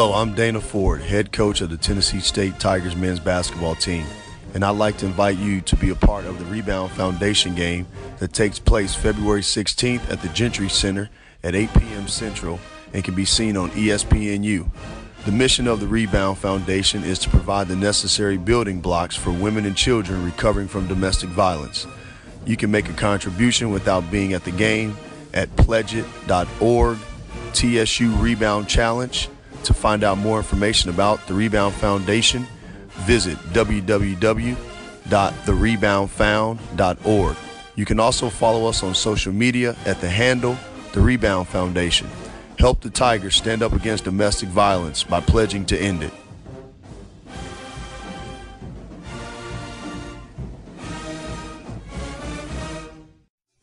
Hello, I'm Dana Ford, head coach of the Tennessee State Tigers men's basketball team, and I'd like to invite you to be a part of the Rebound Foundation game that takes place February 16th at the Gentry Center at 8 p.m. Central and can be seen on ESPNU. The mission of the Rebound Foundation is to provide the necessary building blocks for women and children recovering from domestic violence. You can make a contribution without being at the game at pledgeit.org, TSU Rebound Challenge. To find out more information about the Rebound Foundation, visit www.thereboundfound.org. You can also follow us on social media at the handle The Rebound Foundation. Help the Tigers stand up against domestic violence by pledging to end it.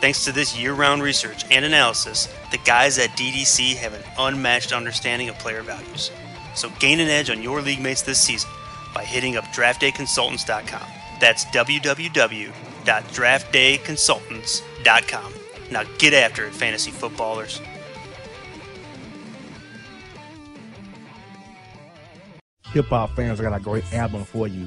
Thanks to this year round research and analysis, the guys at DDC have an unmatched understanding of player values. So gain an edge on your league mates this season by hitting up draftdayconsultants.com. That's www.draftdayconsultants.com. Now get after it, fantasy footballers. Hip hop fans, I got a great album for you.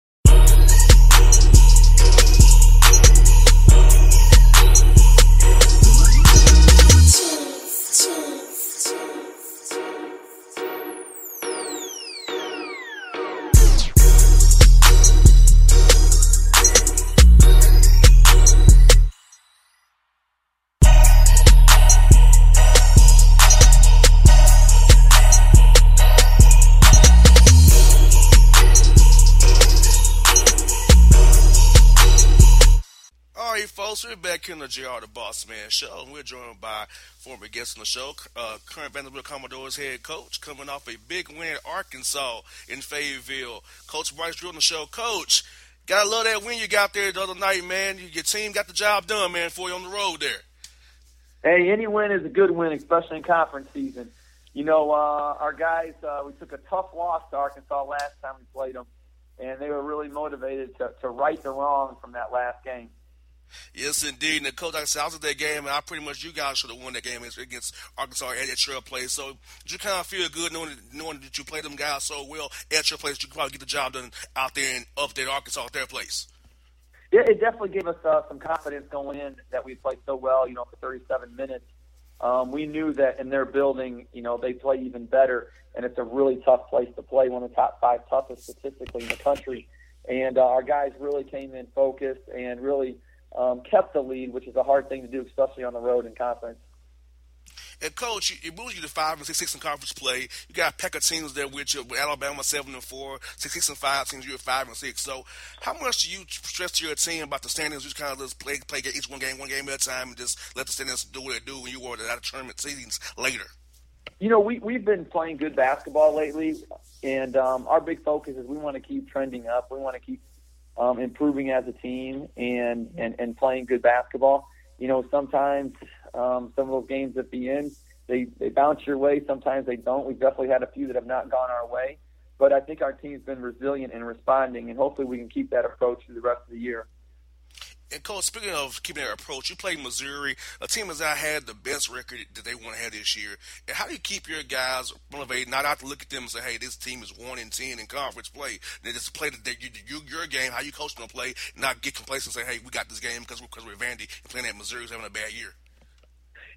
Back on the JR the Bossman Show, and we're joined by former guest on the show, uh, current Vanderbilt Commodores head coach, coming off a big win at Arkansas in Fayetteville. Coach Bryce Drew on the show. Coach, gotta love that win you got there the other night, man. Your team got the job done, man, for you on the road there. Hey, any win is a good win, especially in conference season. You know, uh, our guys, uh, we took a tough loss to Arkansas last time we played them, and they were really motivated to, to right the wrong from that last game. Yes, indeed. And coach, like I said, I was at that game, and I pretty much you guys should have won that game against Arkansas at, your place. So you kind of feel good knowing, knowing that you played them guys so well at your place? You could probably get the job done out there in up there in Arkansas at their place. Yeah, it definitely gave us uh, some confidence going in that we played so well. You know, for 37 minutes, um, we knew that in their building, you know, they play even better, and it's a really tough place to play. One of the top five toughest statistically in the country, and uh, our guys really came in focused and really um, kept the lead, which is a hard thing to do, especially on the road in conference. And coach, it moves you to five and six, six in conference play. You got a Pecker teams there with you, with Alabama seven and four, six, six and five teams. You're five and six. So, how much do you stress to your team about the standings? Just kind of just play, play each one game, one game at a time, and just let the standings do what they do when you were out of tournament seasons later. You know, we we've been playing good basketball lately, and um, our big focus is we want to keep trending up. We want to keep um, improving as a team and, and and playing good basketball. You know, sometimes um, some of those games at the end they they bounce your way. Sometimes they don't. We've definitely had a few that have not gone our way, but I think our team's been resilient in responding, and hopefully we can keep that approach through the rest of the year. And coach, speaking of keeping that approach, you played Missouri, a team that's not had the best record that they want to have this year. And how do you keep your guys motivated, not out to look at them and say, "Hey, this team is one in ten in conference play." They just play the, you, you, your game, how you coach them to play, not get complacent and say, "Hey, we got this game because we're, because we're Vandy and playing at Missouri's having a bad year."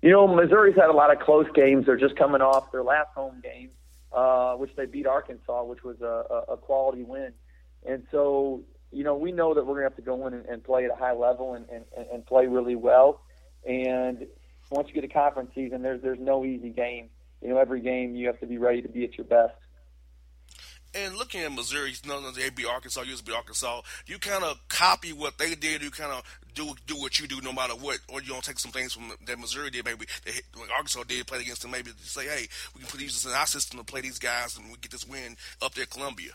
You know, Missouri's had a lot of close games. They're just coming off their last home game, uh, which they beat Arkansas, which was a, a quality win. And so you know, we know that we're going to have to go in and, and play at a high level and, and, and play really well. And once you get a conference season, there's there's no easy game. You know, every game you have to be ready to be at your best. And looking at Missouri, you know, they beat Arkansas, you used to be Arkansas. You kind of copy what they did. You kind of do do what you do, no matter what, or you don't take some things from that Missouri did. Maybe like Arkansas did, play against them. Maybe say, hey, we can put these in our system to play these guys, and we get this win up there Columbia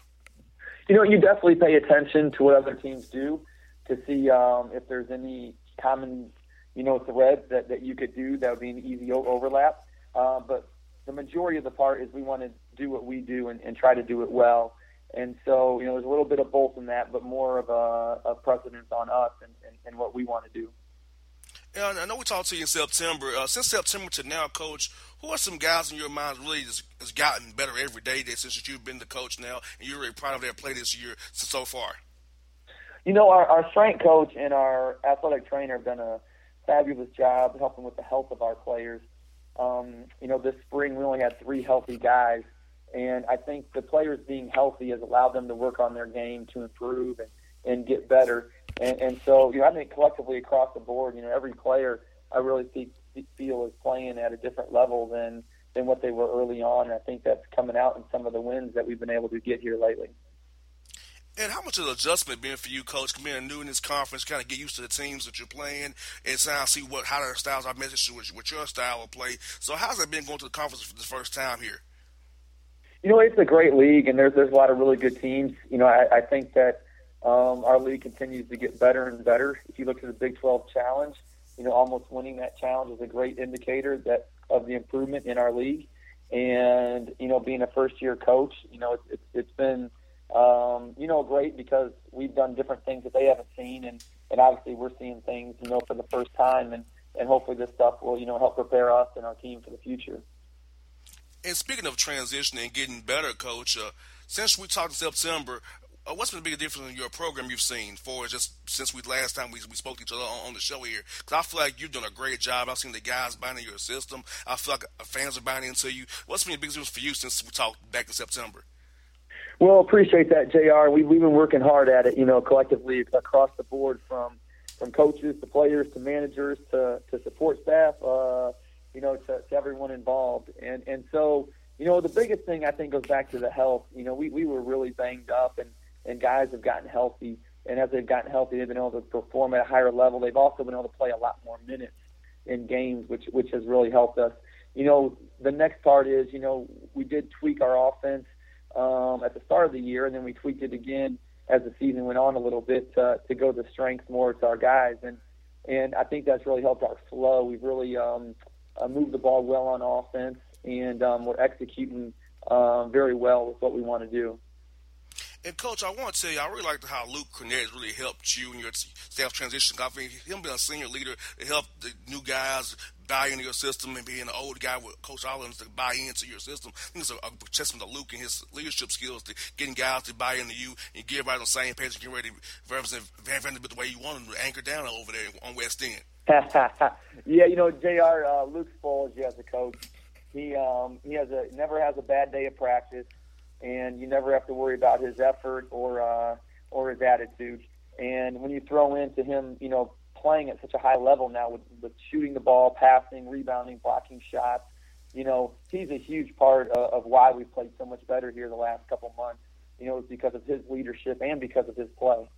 you know, you definitely pay attention to what other teams do to see um, if there's any common, you know, threads that, that you could do that would be an easy overlap. Uh, but the majority of the part is we want to do what we do and, and try to do it well. And so, you know, there's a little bit of both in that, but more of a, a precedence on us and, and, and what we want to do. Yeah, I know we talked to you in September. Uh, since September to now, Coach, who are some guys in your mind really just has gotten better every day that since you've been the coach now and you're really proud of their play this year so far? You know, our, our strength coach and our athletic trainer have done a fabulous job helping with the health of our players. Um, you know, this spring we only had three healthy guys, and I think the players being healthy has allowed them to work on their game to improve and, and get better. And, and so, you know, I think collectively across the board, you know, every player I really see, feel is playing at a different level than than what they were early on. And I think that's coming out in some of the wins that we've been able to get here lately. And how much of the adjustment been for you, coach, coming in new in this conference, kind of get used to the teams that you're playing, and to see what how their styles are messaged with, with your style of play. So how's it been going to the conference for the first time here? You know, it's a great league, and there's there's a lot of really good teams. You know, I, I think that um, our league continues to get better and better. If you look at the Big 12 Challenge, you know, almost winning that challenge is a great indicator that of the improvement in our league. And you know, being a first-year coach, you know, it's it's, it's been um, you know great because we've done different things that they haven't seen, and and obviously we're seeing things you know for the first time, and and hopefully this stuff will you know help prepare us and our team for the future. And speaking of transitioning and getting better, coach, uh, since we talked in September, uh, what's been the biggest difference in your program you've seen for just since we last time we, we spoke to each other on, on the show here? Because I feel like you've done a great job. I've seen the guys buying into your system. I feel like fans are buying into you. What's been the biggest difference for you since we talked back in September? Well, appreciate that, Jr. We, we've been working hard at it, you know, collectively across the board, from from coaches to players to managers to, to support staff, uh, you know, to, to everyone involved. And and so, you know, the biggest thing I think goes back to the health. You know, we, we were really banged up and and guys have gotten healthy. And as they've gotten healthy, they've been able to perform at a higher level. They've also been able to play a lot more minutes in games, which which has really helped us. You know, the next part is, you know, we did tweak our offense um, at the start of the year, and then we tweaked it again as the season went on a little bit to, to go the strength more to our guys, and and I think that's really helped our flow. We've really um, uh, moved the ball well on offense, and um, we're executing um, very well with what we want to do. And coach, I want to tell you, I really like how Luke Kornet really helped you in your staff transition. I think him being a senior leader, it helped the new guys buy into your system and being an old guy with Coach Hollins to buy into your system. I think it's a, a testament to Luke and his leadership skills to getting guys to buy into you and get everybody on the same page and get ready to represent Van Vanderbilt the way you want them to anchor down over there on West End. yeah, you know, Jr. Uh, Luke you as a coach. He um, he has a never has a bad day of practice and you never have to worry about his effort or uh, or his attitude. And when you throw into him, you know, playing at such a high level now with, with shooting the ball, passing, rebounding, blocking shots, you know, he's a huge part of, of why we've played so much better here the last couple months. You know, it's because of his leadership and because of his play.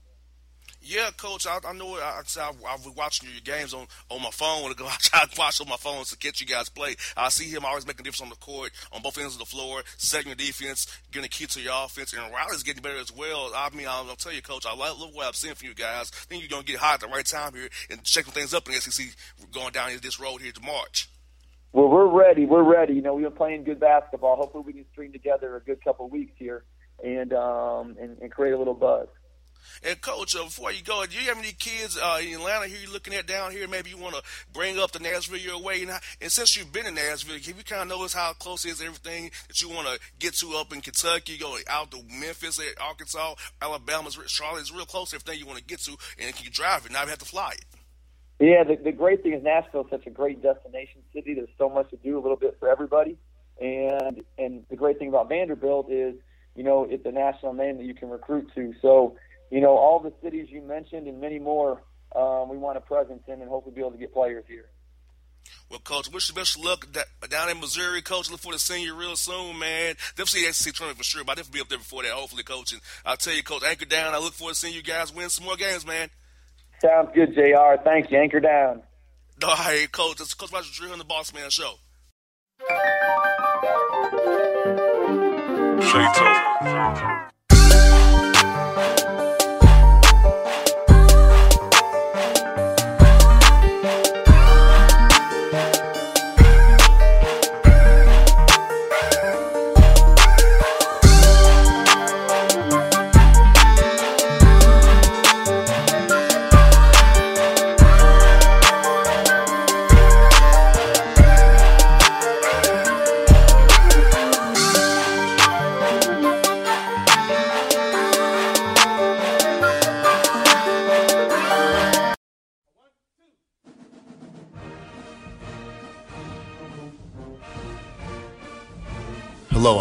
Yeah, coach, I, I know. I, I, I've been watching your games on, on my phone. I try to watch on my phone to catch you guys play. I see him always making a difference on the court, on both ends of the floor, setting your defense, getting a key to your offense, and Riley's getting better as well. I mean, I'll, I'll tell you, coach, I love, love what I've seen from you guys. I think you're gonna get hot at the right time here and shaking things up in the SEC going down this road here to March. Well, we're ready. We're ready. You know, we've been playing good basketball. Hopefully, we can string together a good couple weeks here and um, and, and create a little buzz. And coach, uh, before you go, do you have any kids uh, in Atlanta here you're looking at down here? Maybe you want to bring up the Nashville your way. And, and since you've been in Nashville, can you kind of notice how close is everything that you want to get to up in Kentucky, go out to Memphis, Arkansas, Alabama, Charlotte is real close. Everything you want to get to, and can you drive it? Not have to fly it. Yeah, the, the great thing is Nashville is such a great destination city. There's so much to do, a little bit for everybody. And and the great thing about Vanderbilt is, you know, it's a national name that you can recruit to. So you know, all the cities you mentioned and many more, um, we want a presence in and hopefully be able to get players here. Well, Coach, wish you best of luck down in Missouri, Coach. Look for the senior real soon, man. Definitely SEC tournament for sure, but I'll definitely be up there before that, hopefully, Coach. And I'll tell you, Coach, anchor down. I look forward to seeing you guys win some more games, man. Sounds good, JR. Thanks. You anchor down. All right, Coach. This is Coach Roger Drew on the Bossman Show. Shake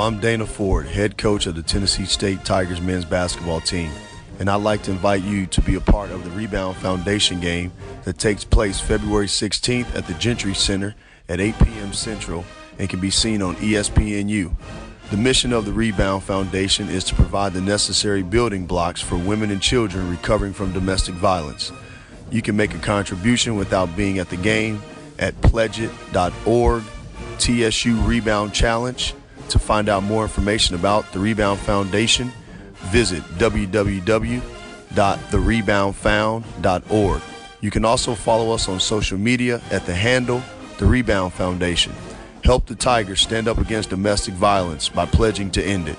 I'm Dana Ford, head coach of the Tennessee State Tigers men's basketball team, and I'd like to invite you to be a part of the Rebound Foundation game that takes place February 16th at the Gentry Center at 8 p.m. Central and can be seen on ESPNU. The mission of the Rebound Foundation is to provide the necessary building blocks for women and children recovering from domestic violence. You can make a contribution without being at the game at pledgeit.org, TSU Rebound Challenge, to find out more information about the Rebound Foundation, visit www.thereboundfound.org. You can also follow us on social media at the handle The Rebound Foundation. Help the Tigers stand up against domestic violence by pledging to end it.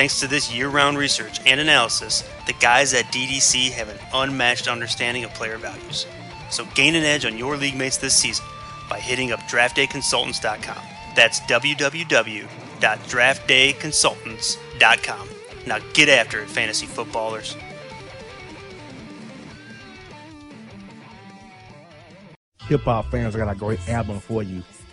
Thanks to this year round research and analysis, the guys at DDC have an unmatched understanding of player values. So gain an edge on your league mates this season by hitting up draftdayconsultants.com. That's www.draftdayconsultants.com. Now get after it, fantasy footballers. Hip hop fans, I got a great album for you.